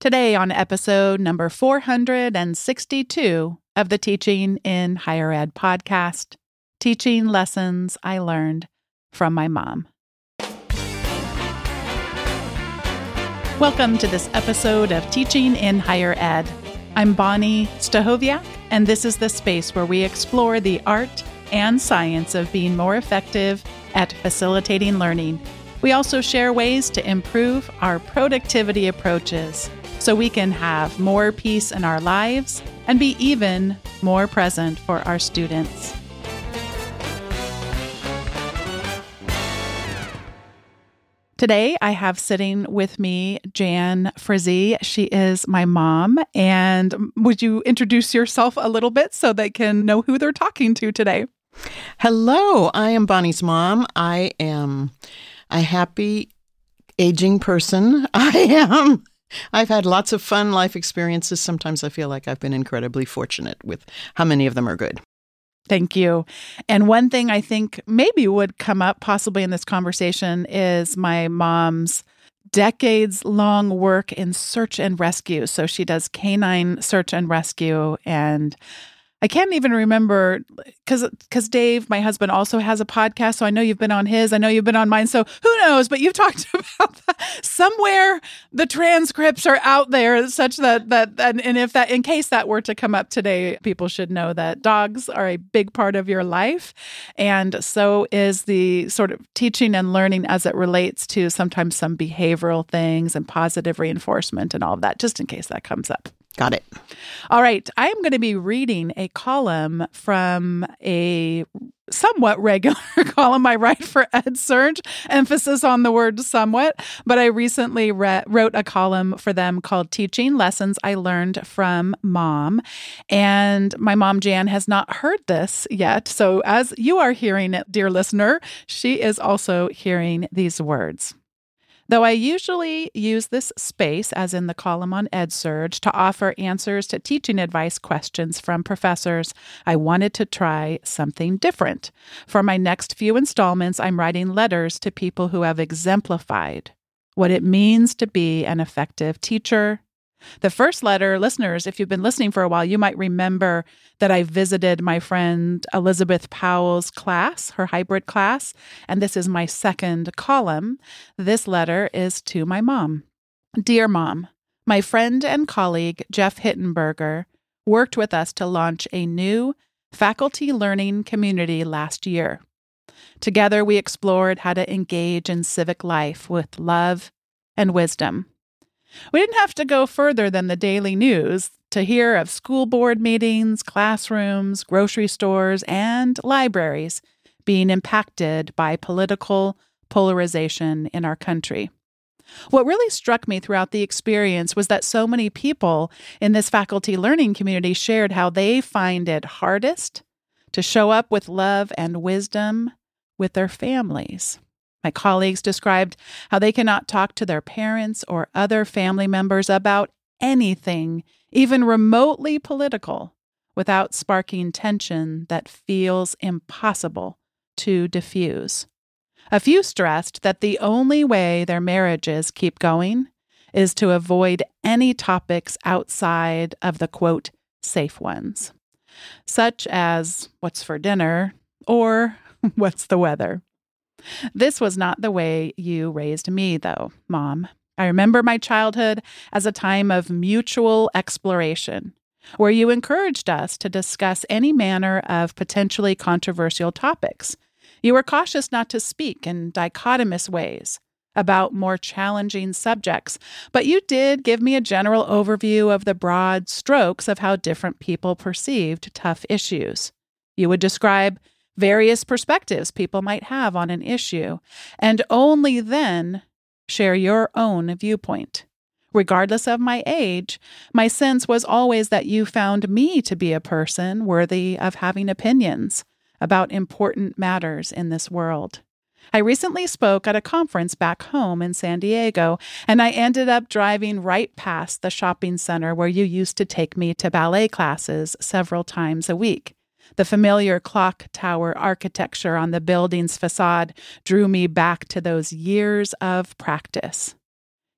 Today, on episode number 462 of the Teaching in Higher Ed podcast, Teaching Lessons I Learned from My Mom. Welcome to this episode of Teaching in Higher Ed. I'm Bonni Stachowiak, and this is the space where we explore the art and science of being more effective at facilitating learning. We also share ways to improve our productivity approaches so we can have more peace in our lives and be even more present for our students. Today, I have sitting with me Jan Frazee. She is my mom. And would you introduce yourself a little bit so they can know who they're talking to today? Hello, I am Bonni's mom. I am a happy aging person. I am. I've had lots of fun life experiences. Sometimes I feel like I've been incredibly fortunate with how many of them are good. Thank you. And one thing I think maybe would come up possibly in this conversation is my mom's decades long work in search and rescue. So she does canine search and rescue and I can't even remember because because Dave, my husband, also has a podcast. So I know you've been on his. I know you've been on mine. So who knows? But you've talked about that. somewhere the transcripts are out there, such that that and, and if that in case that were to come up today, people should know that dogs are a big part of your life, and so is the sort of teaching and learning as it relates to sometimes some behavioral things and positive reinforcement and all of that. Just in case that comes up. Got it. All right. I am going to be reading a column from a somewhat regular column I write for EdSurge, emphasis on the word somewhat. But I recently re- wrote a column for them called Teaching Lessons I Learned from Mom. And my mom, Jan, has not heard this yet. So as you are hearing it, dear listener, she is also hearing these words. Though I usually use this space, as in the column on EdSurge, to offer answers to teaching advice questions from professors, I wanted to try something different. For my next few installments, I'm writing letters to people who have exemplified what it means to be an effective teacher, the first letter, listeners, if you've been listening for a while, you might remember that I visited my friend Elizabeth Powell's class, her hybrid class, and this is my second column. This letter is to my mom. Dear Mom, my friend and colleague Jeff Hittenberger worked with us to launch a new faculty learning community last year. Together, we explored how to engage in civic life with love and wisdom. We didn't have to go further than the daily news to hear of school board meetings, classrooms, grocery stores, and libraries being impacted by political polarization in our country. What really struck me throughout the experience was that so many people in this faculty learning community shared how they find it hardest to show up with love and wisdom with their families. My colleagues described how they cannot talk to their parents or other family members about anything, even remotely political, without sparking tension that feels impossible to diffuse. A few stressed that the only way their marriages keep going is to avoid any topics outside of the quote, safe ones, such as what's for dinner or what's the weather. This was not the way you raised me, though, Mom. I remember my childhood as a time of mutual exploration, where you encouraged us to discuss any manner of potentially controversial topics. You were cautious not to speak in dichotomous ways about more challenging subjects, but you did give me a general overview of the broad strokes of how different people perceived tough issues. You would describe various perspectives people might have on an issue, and only then share your own viewpoint. Regardless of my age, my sense was always that you found me to be a person worthy of having opinions about important matters in this world. I recently spoke at a conference back home in San Diego, and I ended up driving right past the shopping center where you used to take me to ballet classes several times a week. The familiar clock tower architecture on the building's facade drew me back to those years of practice.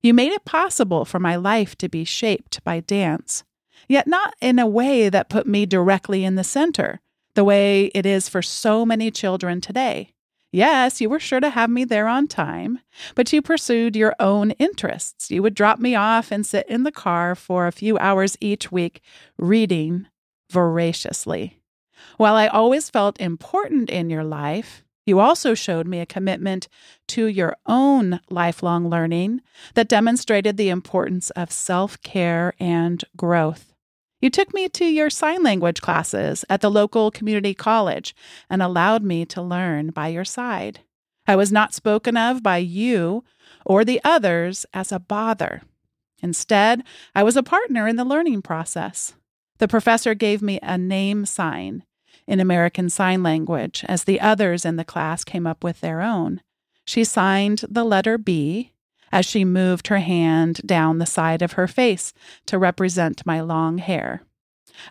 You made it possible for my life to be shaped by dance, yet not in a way that put me directly in the center, the way it is for so many children today. Yes, you were sure to have me there on time, but you pursued your own interests. You would drop me off and sit in the car for a few hours each week, reading voraciously. While I always felt important in your life, you also showed me a commitment to your own lifelong learning that demonstrated the importance of self care and growth. You took me to your sign language classes at the local community college and allowed me to learn by your side. I was not spoken of by you or the others as a bother. Instead, I was a partner in the learning process. The professor gave me a name sign in American Sign Language as the others in the class came up with their own. She signed the letter B as she moved her hand down the side of her face to represent my long hair.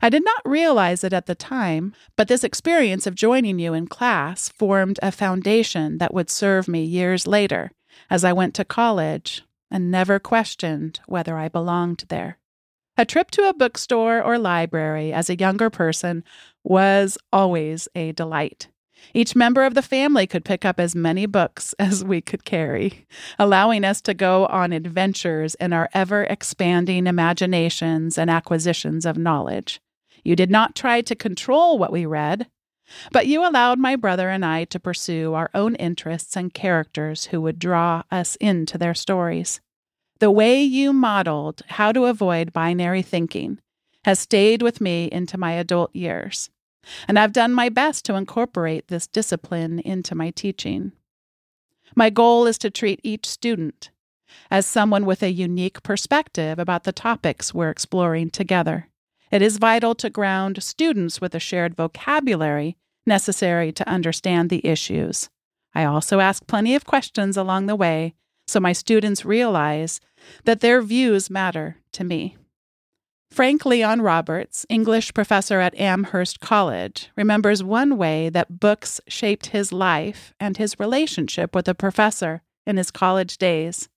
I did not realize it at the time, but this experience of joining you in class formed a foundation that would serve me years later as I went to college and never questioned whether I belonged there. A trip to a bookstore or library as a younger person was always a delight. Each member of the family could pick up as many books as we could carry, allowing us to go on adventures in our ever expanding imaginations and acquisitions of knowledge. You did not try to control what we read, but you allowed my brother and I to pursue our own interests and characters who would draw us into their stories. The way you modeled how to avoid binary thinking has stayed with me into my adult years and I've done my best to incorporate this discipline into my teaching. My goal is to treat each student as someone with a unique perspective about the topics we're exploring together. It is vital to ground students with a shared vocabulary necessary to understand the issues. I also ask plenty of questions along the way so my students realize that their views matter to me. Frank Leon Roberts, English professor at Amherst College, remembers one way that books shaped his life and his relationship with a professor in his college days.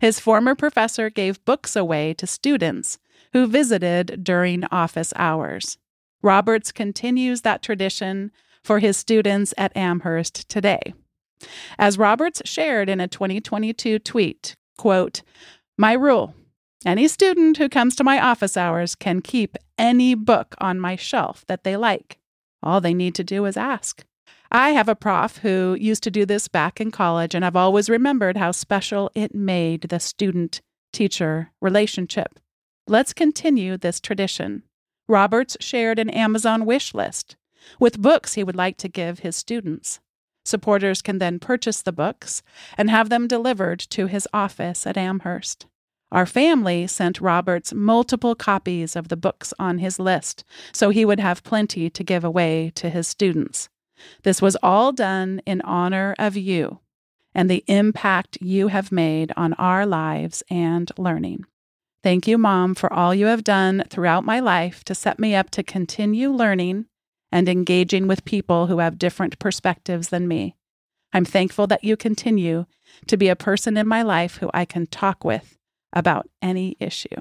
His former professor gave books away to students who visited during office hours. Roberts continues that tradition for his students at Amherst today. As Roberts shared in a 2022 tweet, quote, My rule any student who comes to my office hours can keep any book on my shelf that they like. All they need to do is ask. I have a prof who used to do this back in college, and I've always remembered how special it made the student teacher relationship. Let's continue this tradition. Roberts shared an Amazon wish list with books he would like to give his students. Supporters can then purchase the books and have them delivered to his office at Amherst. Our family sent Roberts multiple copies of the books on his list so he would have plenty to give away to his students. This was all done in honor of you and the impact you have made on our lives and learning. Thank you, Mom, for all you have done throughout my life to set me up to continue learning and engaging with people who have different perspectives than me. I'm thankful that you continue to be a person in my life who I can talk with about any issue.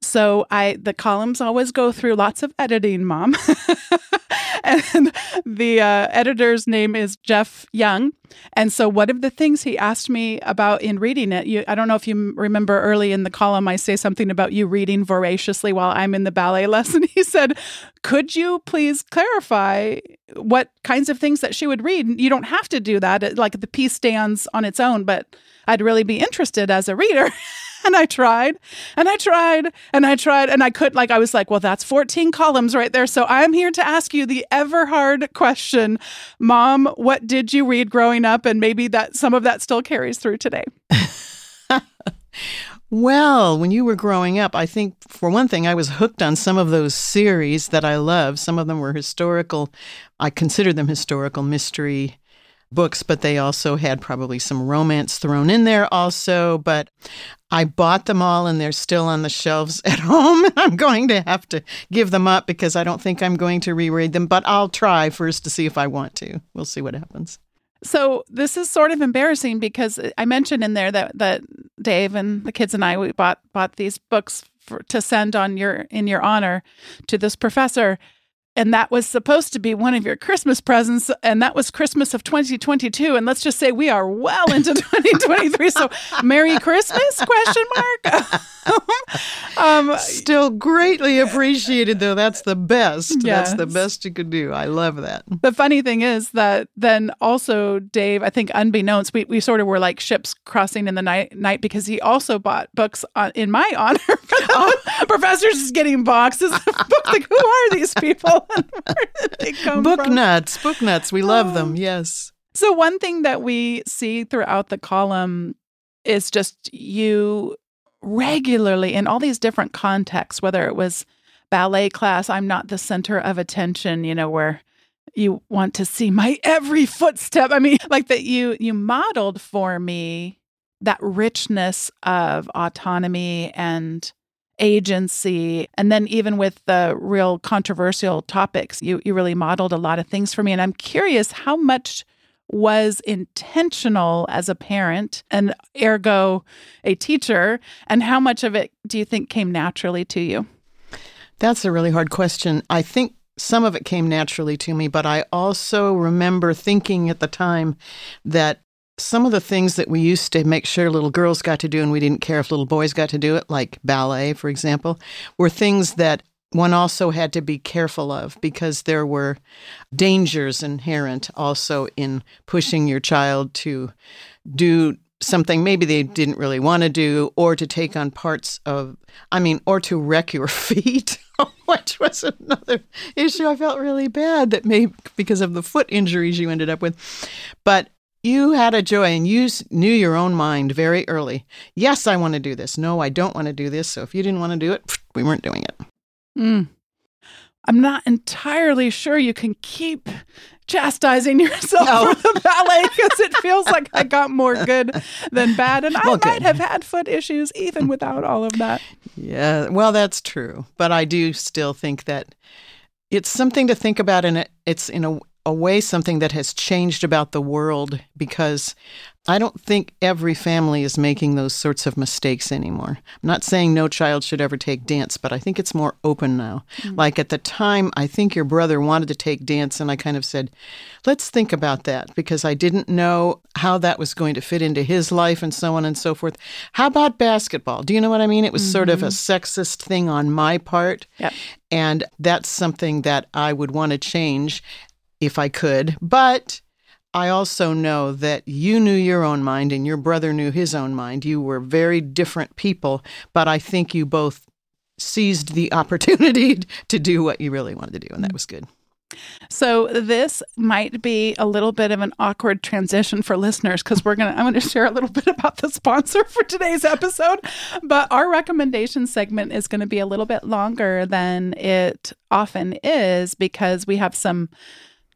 So I the columns always go through lots of editing, mom. and the uh, editor's name is Jeff Young. And so one of the things he asked me about in reading it, you, I don't know if you remember early in the column, I say something about you reading voraciously while I'm in the ballet lesson. He said, "Could you please clarify what kinds of things that she would read? You don't have to do that. Like the piece stands on its own, but." I'd really be interested as a reader. and I tried and I tried and I tried and I could like I was like, well, that's 14 columns right there. So I'm here to ask you the ever hard question. Mom, what did you read growing up? And maybe that some of that still carries through today. Well, when you were growing up, I think for one thing, I was hooked on some of those series that I love. Some of them were historical. I consider them historical mystery books, but they also had probably some romance thrown in there also. But I bought them all and they're still on the shelves at home. I'm going to have to give them up because I don't think I'm going to reread them, but I'll try first to see if I want to. We'll see what happens. So this is sort of embarrassing because I mentioned in there that that Dave and the kids and I we bought bought these books for, to send on your in your honor to this professor and that was supposed to be one of your Christmas presents, and that was Christmas of 2022. And let's just say we are well into 2023. So, Merry Christmas? Question mark. um, Still greatly appreciated, though. That's the best. Yes. That's the best you could do. I love that. The funny thing is that then also Dave, I think unbeknownst, we, we sort of were like ships crossing in the night night because he also bought books on, in my honor. oh. Professors is getting boxes of books. Like, who are these people? Book from? nuts, book nuts. We love oh. them. Yes. So one thing that we see throughout the column is just you regularly in all these different contexts, whether it was ballet class, I'm not the center of attention, you know, where you want to see my every footstep. I mean, like that you you modeled for me that richness of autonomy and agency. And then even with the real controversial topics, you, you really modeled a lot of things for me. And I'm curious how much was intentional as a parent and ergo a teacher, and how much of it do you think came naturally to you? That's a really hard question. I think some of it came naturally to me, but I also remember thinking at the time that some of the things that we used to make sure little girls got to do and we didn't care if little boys got to do it, like ballet, for example, were things that one also had to be careful of because there were dangers inherent also in pushing your child to do something maybe they didn't really want to do or to take on parts of i mean or to wreck your feet which was another issue i felt really bad that maybe because of the foot injuries you ended up with. But you had a joy and you knew your own mind very early. Yes, I want to do this. No, I don't want to do this. So if you didn't want to do it, we weren't doing it. Mm. I'm not entirely sure you can keep chastising yourself no. for the ballet because it feels like I got more good than bad. And I well, might have had foot issues even without all of that. Yeah, well, that's true. But I do still think that it's something to think about, and it's in a a way something that has changed about the world because I don't think every family is making those sorts of mistakes anymore. I'm not saying no child should ever take dance, but I think it's more open now. Mm-hmm. Like at the time, I think your brother wanted to take dance, and I kind of said, let's think about that because I didn't know how that was going to fit into his life and so on and so forth. How about basketball? Do you know what I mean? It was mm-hmm. sort of a mm-hmm. sexist thing on my part. Yep. And that's something that I would want to change if I could. But I also know that you knew your own mind and your brother knew his own mind. You were very different people, but I think you both seized the opportunity to do what you really wanted to do, and that was good. So this might be a little bit of an awkward transition for listeners because we're gonna I'm gonna share a little bit about the sponsor for today's episode. But our recommendation segment is gonna be a little bit longer than it often is because we have some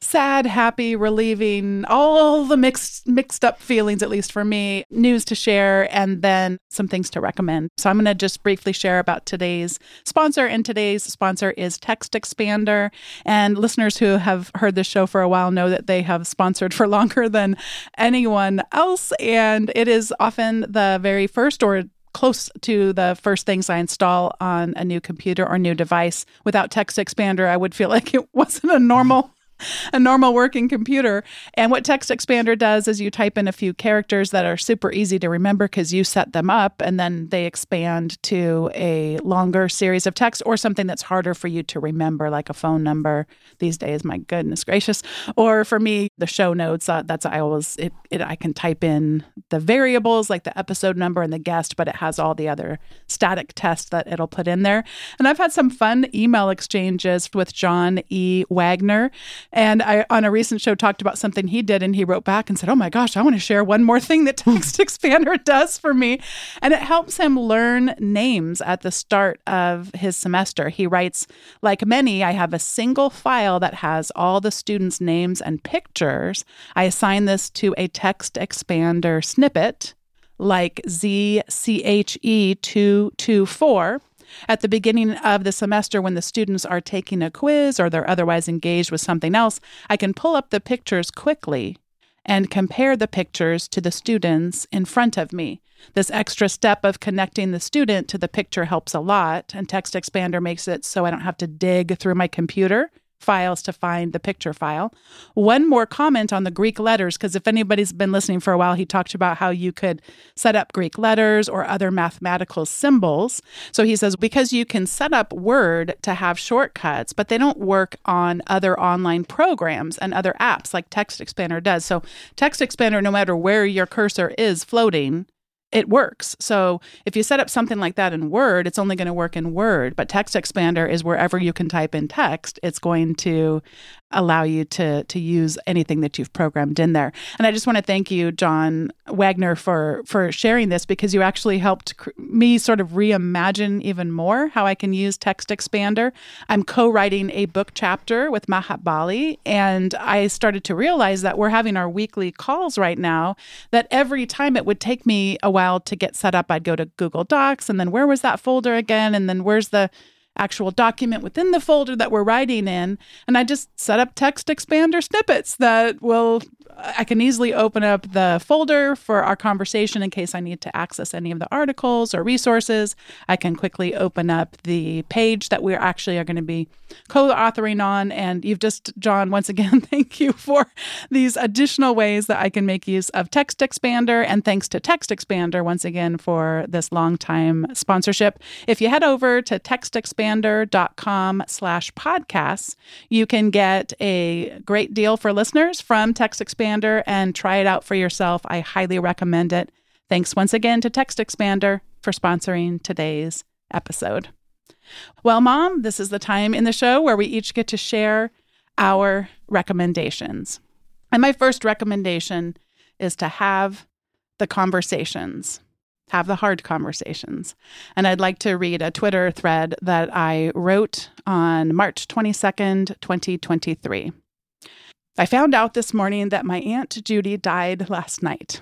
sad, happy, relieving, all the mixed mixed up feelings at least for me, news to share and then some things to recommend. So I'm going to just briefly share about today's sponsor and today's sponsor is Text Expander and listeners who have heard this show for a while know that they have sponsored for longer than anyone else and it is often the very first or close to the first things I install on a new computer or new device. Without Text Expander, I would feel like it wasn't a normal a normal working computer. And what Text Expander does is you type in a few characters that are super easy to remember because you set them up, and then they expand to a longer series of text or something that's harder for you to remember, like a phone number these days. My goodness gracious! Or for me, the show notes. Uh, that's I always it, it. I can type in the variables like the episode number and the guest, but it has all the other static tests that it'll put in there. And I've had some fun email exchanges with John E. Wagner and I, on a recent show, talked about something he did, and he wrote back and said, Oh my gosh, I want to share one more thing that Text Expander does for me. And it helps him learn names at the start of his semester. He writes, Like many, I have a single file that has all the students' names and pictures. I assign this to a Text Expander snippet like ZCHE224 at the beginning of the semester, when the students are taking a quiz or they're otherwise engaged with something else, I can pull up the pictures quickly and compare the pictures to the students in front of me. This extra step of connecting the student to the picture helps a lot, and Text Expander makes it so I don't have to dig through my computer files to find the picture file. One more comment on the Greek letters, because if anybody's been listening for a while, he talked about how you could set up Greek letters or other mathematical symbols. So he says, because you can set up Word to have shortcuts, but they don't work on other online programs and other apps like Text Expander does. So Text Expander, no matter where your cursor is floating, it works. So if you set up something like that in Word, it's only going to work in Word. But Text Expander is wherever you can type in text, it's going to allow you to to use anything that you've programmed in there. And I just want to thank you, John Wagner, for for sharing this because you actually helped cr- me sort of reimagine even more how I can use Text Expander. I'm co-writing a book chapter with Maha Bali, and I started to realize that we're having our weekly calls right now. That every time it would take me a while to get set up, I'd go to Google Docs, and then where was that folder again, and then where's the actual document within the folder that we're writing in. And I just set up text expander snippets that will I can easily open up the folder for our conversation in case I need to access any of the articles or resources. I can quickly open up the page that we actually are going to be co authoring on. And you've just, John, once again, thank you for these additional ways that I can make use of Text Expander. And thanks to Text Expander, once again, for this long time sponsorship. If you head over to textexpander.com slash podcasts, you can get a great deal for listeners from Text Expander Expander and try it out for yourself. I highly recommend it. Thanks once again to Text Expander for sponsoring today's episode. Well, Mom, this is the time in the show where we each get to share our recommendations. And my first recommendation is to have the conversations, have the hard conversations. And I'd like to read a Twitter thread that I wrote on March 22nd, 2023. I found out this morning that my Aunt Judy died last night.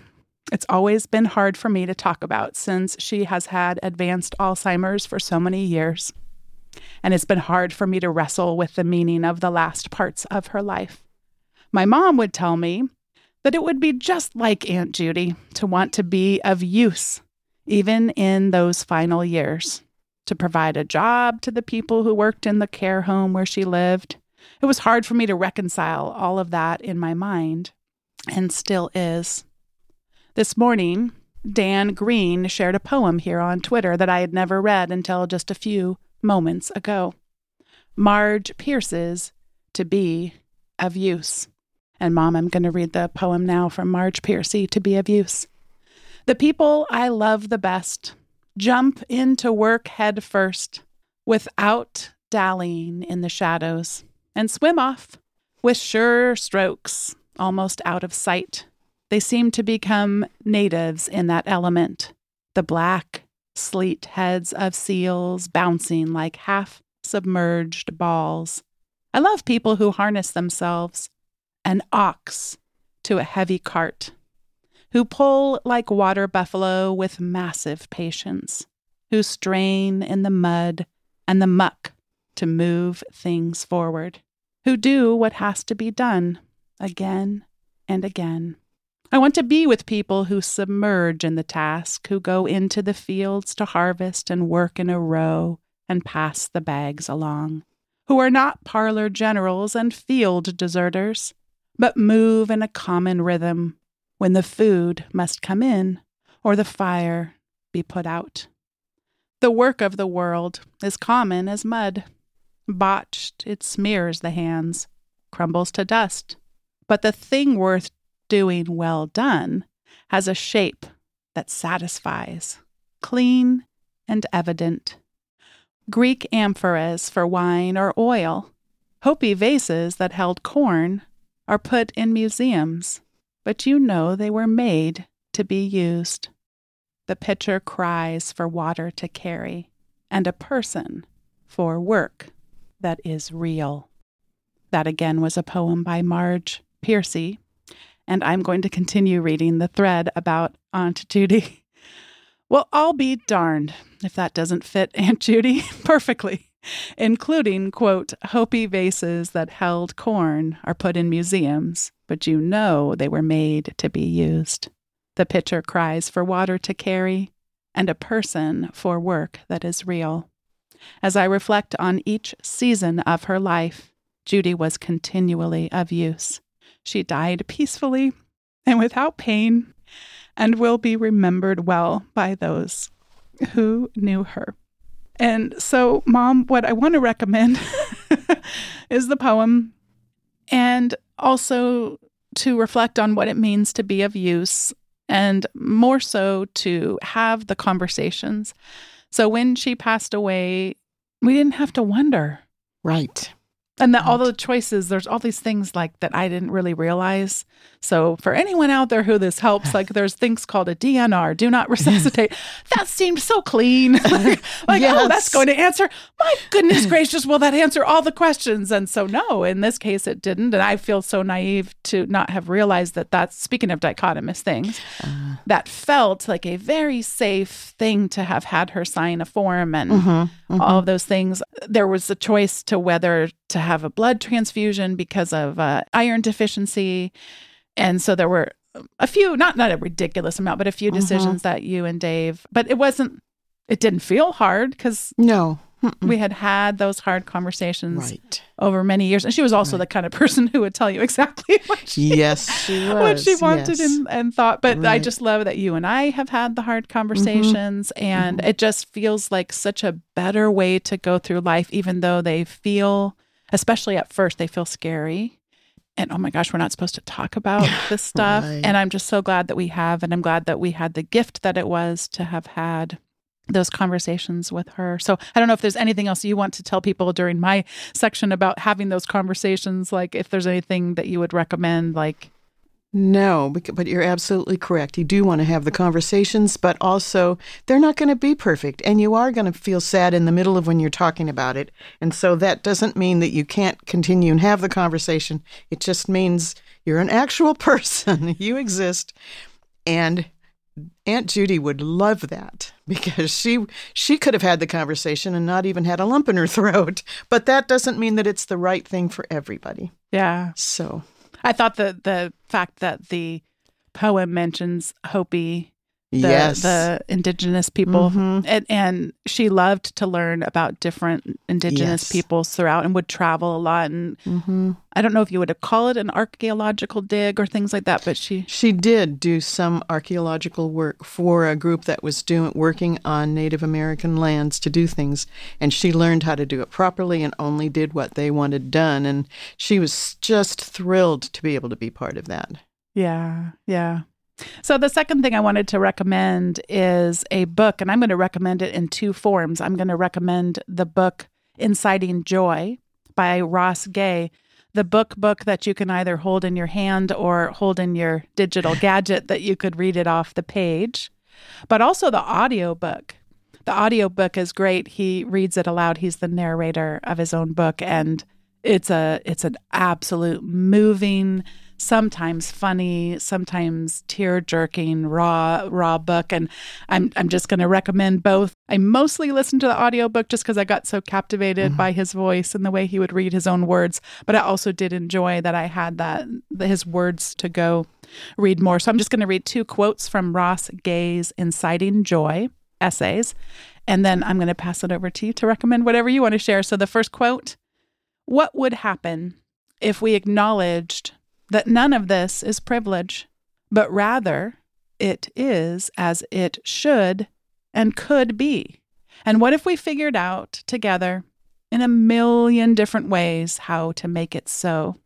It's always been hard for me to talk about since she has had advanced Alzheimer's for so many years. And it's been hard for me to wrestle with the meaning of the last parts of her life. My mom would tell me that it would be just like Aunt Judy to want to be of use, even in those final years, to provide a job to the people who worked in the care home where she lived it was hard for me to reconcile all of that in my mind, and still is. This morning, Dan Green shared a poem here on Twitter that I had never read until just a few moments ago. Marge Piercy's To Be of Use. And, Mom, I'm going to read the poem now from Marge Piercy To Be of Use. The people I love the best jump into work head first without dallying in the shadows and swim off with sure strokes, almost out of sight. They seem to become natives in that element, the black, sleet heads of seals bouncing like half submerged balls. I love people who harness themselves, an ox to a heavy cart, who pull like water buffalo with massive patience, who strain in the mud and the muck to move things forward who do what has to be done again and again. I want to be with people who submerge in the task, who go into the fields to harvest and work in a row and pass the bags along, who are not parlor generals and field deserters, but move in a common rhythm when the food must come in or the fire be put out. The work of the world is common as mud. Botched, it smears the hands, crumbles to dust. But the thing worth doing well done has a shape that satisfies, clean and evident. Greek amphoras for wine or oil, Hopi vases that held corn, are put in museums, but you know they were made to be used. The pitcher cries for water to carry, and a person for work that is real. That again was a poem by Marge Piercy, and I'm going to continue reading the thread about Aunt Judy. Well, I'll be darned if that doesn't fit Aunt Judy perfectly, including, quote, Hopi vases that held corn are put in museums, but you know they were made to be used. The pitcher cries for water to carry, and a person for work that is real. As I reflect on each season of her life, Judy was continually of use. She died peacefully and without pain, and will be remembered well by those who knew her. And so, Mom, what I want to recommend is the poem and also to reflect on what it means to be of use and more so to have the conversations. So, when she passed away, we didn't have to wonder. Right. And that all the choices, there's all these things like that I didn't really realize. So for anyone out there who this helps, like there's things called a DNR, do not resuscitate. that seemed so clean. like, like yes. oh, that's going to answer. My goodness gracious, will that answer all the questions? And so no, in this case it didn't. And I feel so naive to not have realized that that's speaking of dichotomous things. Uh, that felt like a very safe thing to have had her sign a form and mm-hmm, mm-hmm. all of those things. There was a choice to whether to have a blood transfusion because of uh, iron deficiency. And so there were a few, not not a ridiculous amount, but a few mm-hmm. decisions mm-hmm. that you and Dave, but it wasn't, it didn't feel hard because no, Mm-mm. We had had those hard conversations right. over many years, and she was also right. the kind of person who would tell you exactly what she, yes, she what she wanted yes. and, and, thought. But right. I just love that you and I have had the hard conversations, mm-hmm. and mm-hmm. it just feels like such a better way to go through life, even though they feel, especially at first, they feel scary. And oh my gosh, we're not supposed to talk about this stuff. And I'm just so glad that we have, and I'm glad that we had the gift that it was to have had those conversations with her. So I don't know if there's anything else you want to tell people during my section about having those conversations, like if there's anything that you would recommend, like. No, but you're absolutely correct. You do want to have the conversations, but also they're not going to be perfect. And you are going to feel sad in the middle of when you're talking about it. And so that doesn't mean that you can't continue and have the conversation. It just means you're an actual person, you exist. And Aunt Judy would love that because she she could have had the conversation and not even had a lump in her throat. But that doesn't mean that it's the right thing for everybody. Yeah. So I thought that the fact that the poem mentions Hopi the, yes. the indigenous people mm-hmm. and, and, she loved to learn about different indigenous yes. peoples throughout and would travel a lot and mm-hmm. i don't know if you would call it an archaeological dig or things like that but she she did do some archaeological work for a group that was doing working on native american lands to do things and she learned how to do it properly and only did what they wanted done and she was just thrilled to be able to be part of that yeah yeah so, the second thing I wanted to recommend is a book, and I'm going to recommend it in two forms. I'm going to recommend the book Inciting Joy by Ross Gay, the book book that you can either hold in your hand or hold in your digital gadget that you could read it off the page, but also the audio book. The audio book is great. He reads it aloud. He's the narrator of his own book and it's a it's an absolute moving sometimes funny, sometimes tear-jerking, raw, raw book. And I'm I'm just going to recommend both. I mostly listened to the audiobook just because I got so captivated mm-hmm. by his voice and the way he would read his own words. But I also did enjoy that I had that his words to go read more. So I'm just going to read two quotes from Ross Gay's Inciting Joy essays. And then I'm going to pass it over to you to recommend whatever you want to share. So the first quote What would happen if we acknowledged that none of this is privilege, but rather it is as it should and could be. And what if we figured out together in a million different ways how to make it so?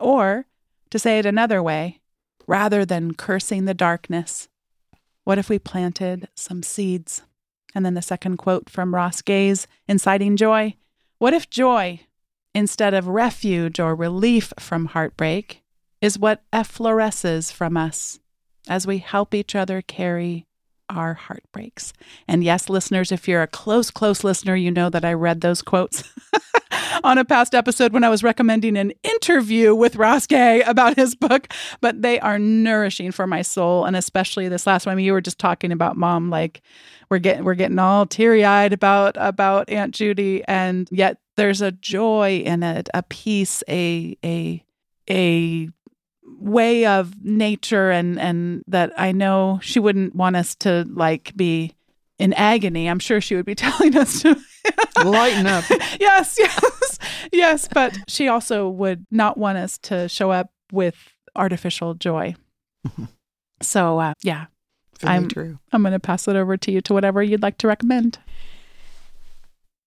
Or, to say it another way, rather than cursing the darkness, what if we planted some seeds? And then the second quote from Ross Gay's Inciting Joy What if joy, instead of refuge or relief from heartbreak, is what effloresces from us as we help each other carry our heartbreaks. And yes, listeners, if you're a close, close listener, you know that I read those quotes on a past episode when I was recommending an interview with Ross Gay about his book, but they are nourishing for my soul. And especially this last one, I mean, you were just talking about mom, like we're getting we're getting all teary-eyed about about Aunt Judy, and yet there's a joy in it, a peace, a a a way of nature and and that I know she wouldn't want us to like be in agony. I'm sure she would be telling us to lighten up. yes, yes. Yes, but she also would not want us to show up with artificial joy. So, uh, yeah. Very I'm- true. I'm going to pass it over to you to whatever you'd like to recommend.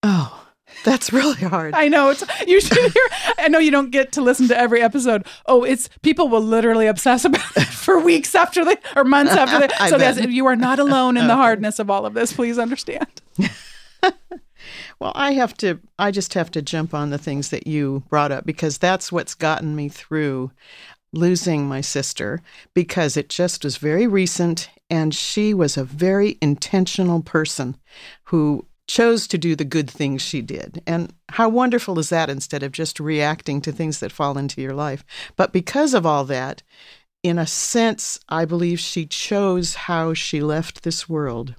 Oh, that's really hard. I know it's you should hear. I know you don't get to listen to every episode. Oh, it's people will literally obsess about it for weeks after they or months after they. So yes, you are not alone in the hardness of all of this. Please understand. Well, I have to, I just have to jump on the things that you brought up because that's what's gotten me through losing my sister because it just was very recent and she was a very intentional person who chose to do the good things she did. And how wonderful is that instead of just reacting to things that fall into your life? But because of all that, in a sense, I believe she chose how she left this world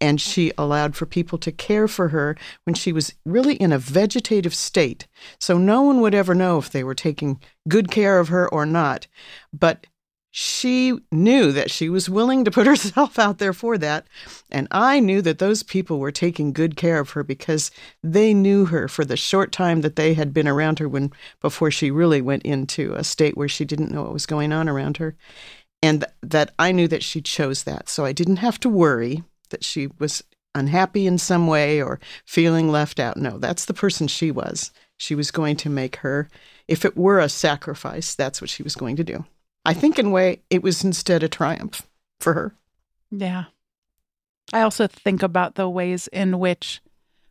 and she allowed for people to care for her when she was really in a vegetative state. So no one would ever know if they were taking good care of her or not. But she knew that she was willing to put herself out there for that. And I knew that those people were taking good care of her because they knew her for the short time that they had been around her when before she really went into a state where she didn't know what was going on around her. And th- that I knew that she chose that. So I didn't have to worry that she was unhappy in some way or feeling left out. No, that's the person she was. She was going to make her, if it were a sacrifice, that's what she was going to do. I think, in a way, it was instead a triumph for her. Yeah. I also think about the ways in which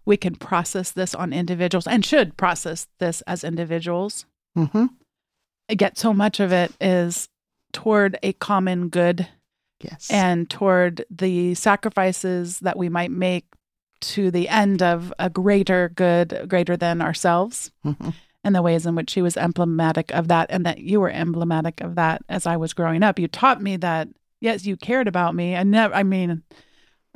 we can process this on individuals and should process this as individuals. hmm Yet so much of it is toward a common good Yes. and toward the sacrifices that we might make to the end of a greater good, greater than ourselves, Mhm. And the ways in which she was emblematic of that, and that you were emblematic of that as I was growing up. You taught me that, yes, you cared about me. I never, I mean,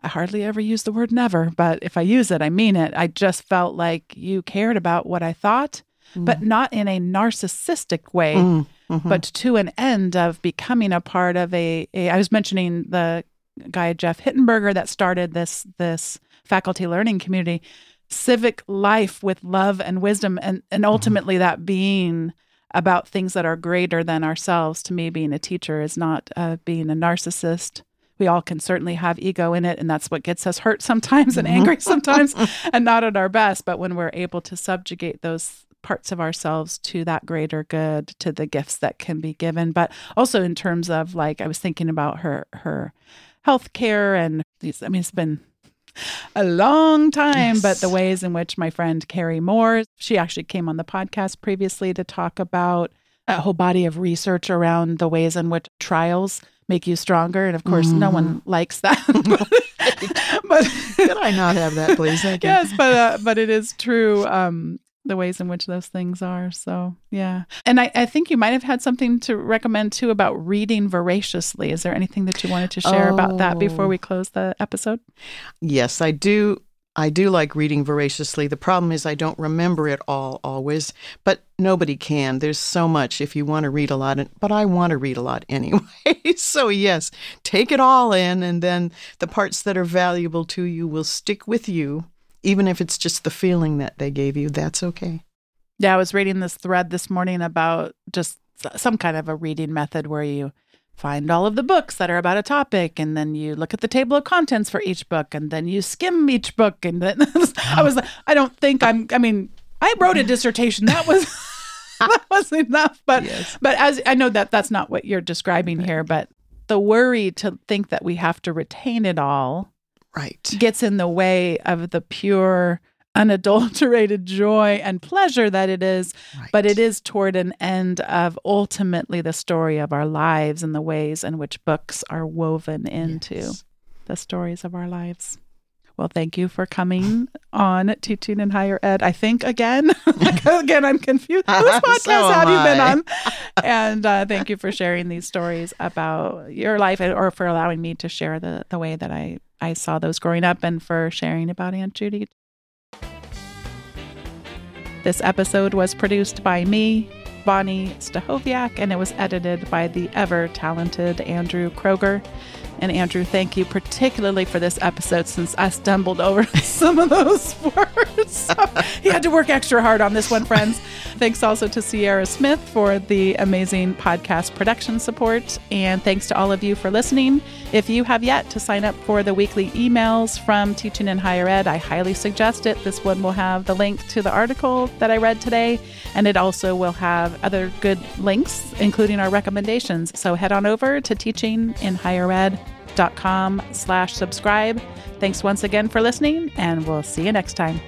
I hardly ever use the word never, but if I use it, I mean it. I just felt like you cared about what I thought, but not in a narcissistic way Mm, mhm. but to an end of becoming a part of a, a I was mentioning the guy Jeff Hittenberger that started this this faculty learning community civic life with love and wisdom and and ultimately that being about things that are greater than ourselves to me being a teacher is not uh, being a narcissist. We all can certainly have ego in it and that's what gets us hurt sometimes and angry sometimes and not at our best but when we're able to subjugate those parts of ourselves to that greater good to the gifts that can be given. But also in terms of like i was thinking about her her health care and these i mean it's been a long time but the ways in which my friend carrie moore she actually came on the podcast previously to talk about a whole body of research around the ways in which trials make you stronger and of course no one likes that but Could I not have that, please? Thank you. yes, but uh, but it is true. Um, the ways in which those things are. So yeah, and I, I think you might have had something to recommend too about reading voraciously. Is there anything that you wanted to share about that before Oh. we close the episode? Yes, I do. I do like reading voraciously. The problem is I don't remember it all always, but nobody can. There's so much if you want to read a lot, and- but I want to read a lot anyway. so, yes, take it all in, and then the parts that are valuable to you will stick with you, even if it's just the feeling that they gave you. That's okay. Yeah, I was reading this thread this morning about just some kind of a reading method where you find all of the books that are about a topic and then you look at the table of contents for each book and then you skim each book and then I was like I don't think I'm I mean I wrote a dissertation that was that was enough but Yes. but as I know that that's not what you're describing here but the worry to think that we have to retain it all Right. gets in the way of the pure unadulterated joy and pleasure that it is right. but it is toward an end of ultimately the story of our lives and the ways in which books are woven into Yes. the stories of our lives well thank you for coming on teaching in higher ed i think again again i'm confused whose So podcast have am you been on and uh, thank you for sharing these stories about your life or for allowing me to share the, the way that I, I saw those growing up and for sharing about Aunt Judy. This episode was produced by me, Bonni Stachowiak, and it was edited by the ever talented Andrew Kroeger. And Andrew, thank you particularly for this episode since I stumbled over some of those words. he had to work extra hard on this one, friends. Thanks also to Sierra Smith for the amazing podcast production support. And thanks to all of you for listening. If you have yet to sign up for the weekly emails from Teaching in Higher Ed, I highly suggest it. This one will have the link to the article that I read today, and it also will have other good links, including our recommendations. So head on over to Teaching in Higher Ed com slash subscribe. Thanks once again for listening, and we'll see you next time.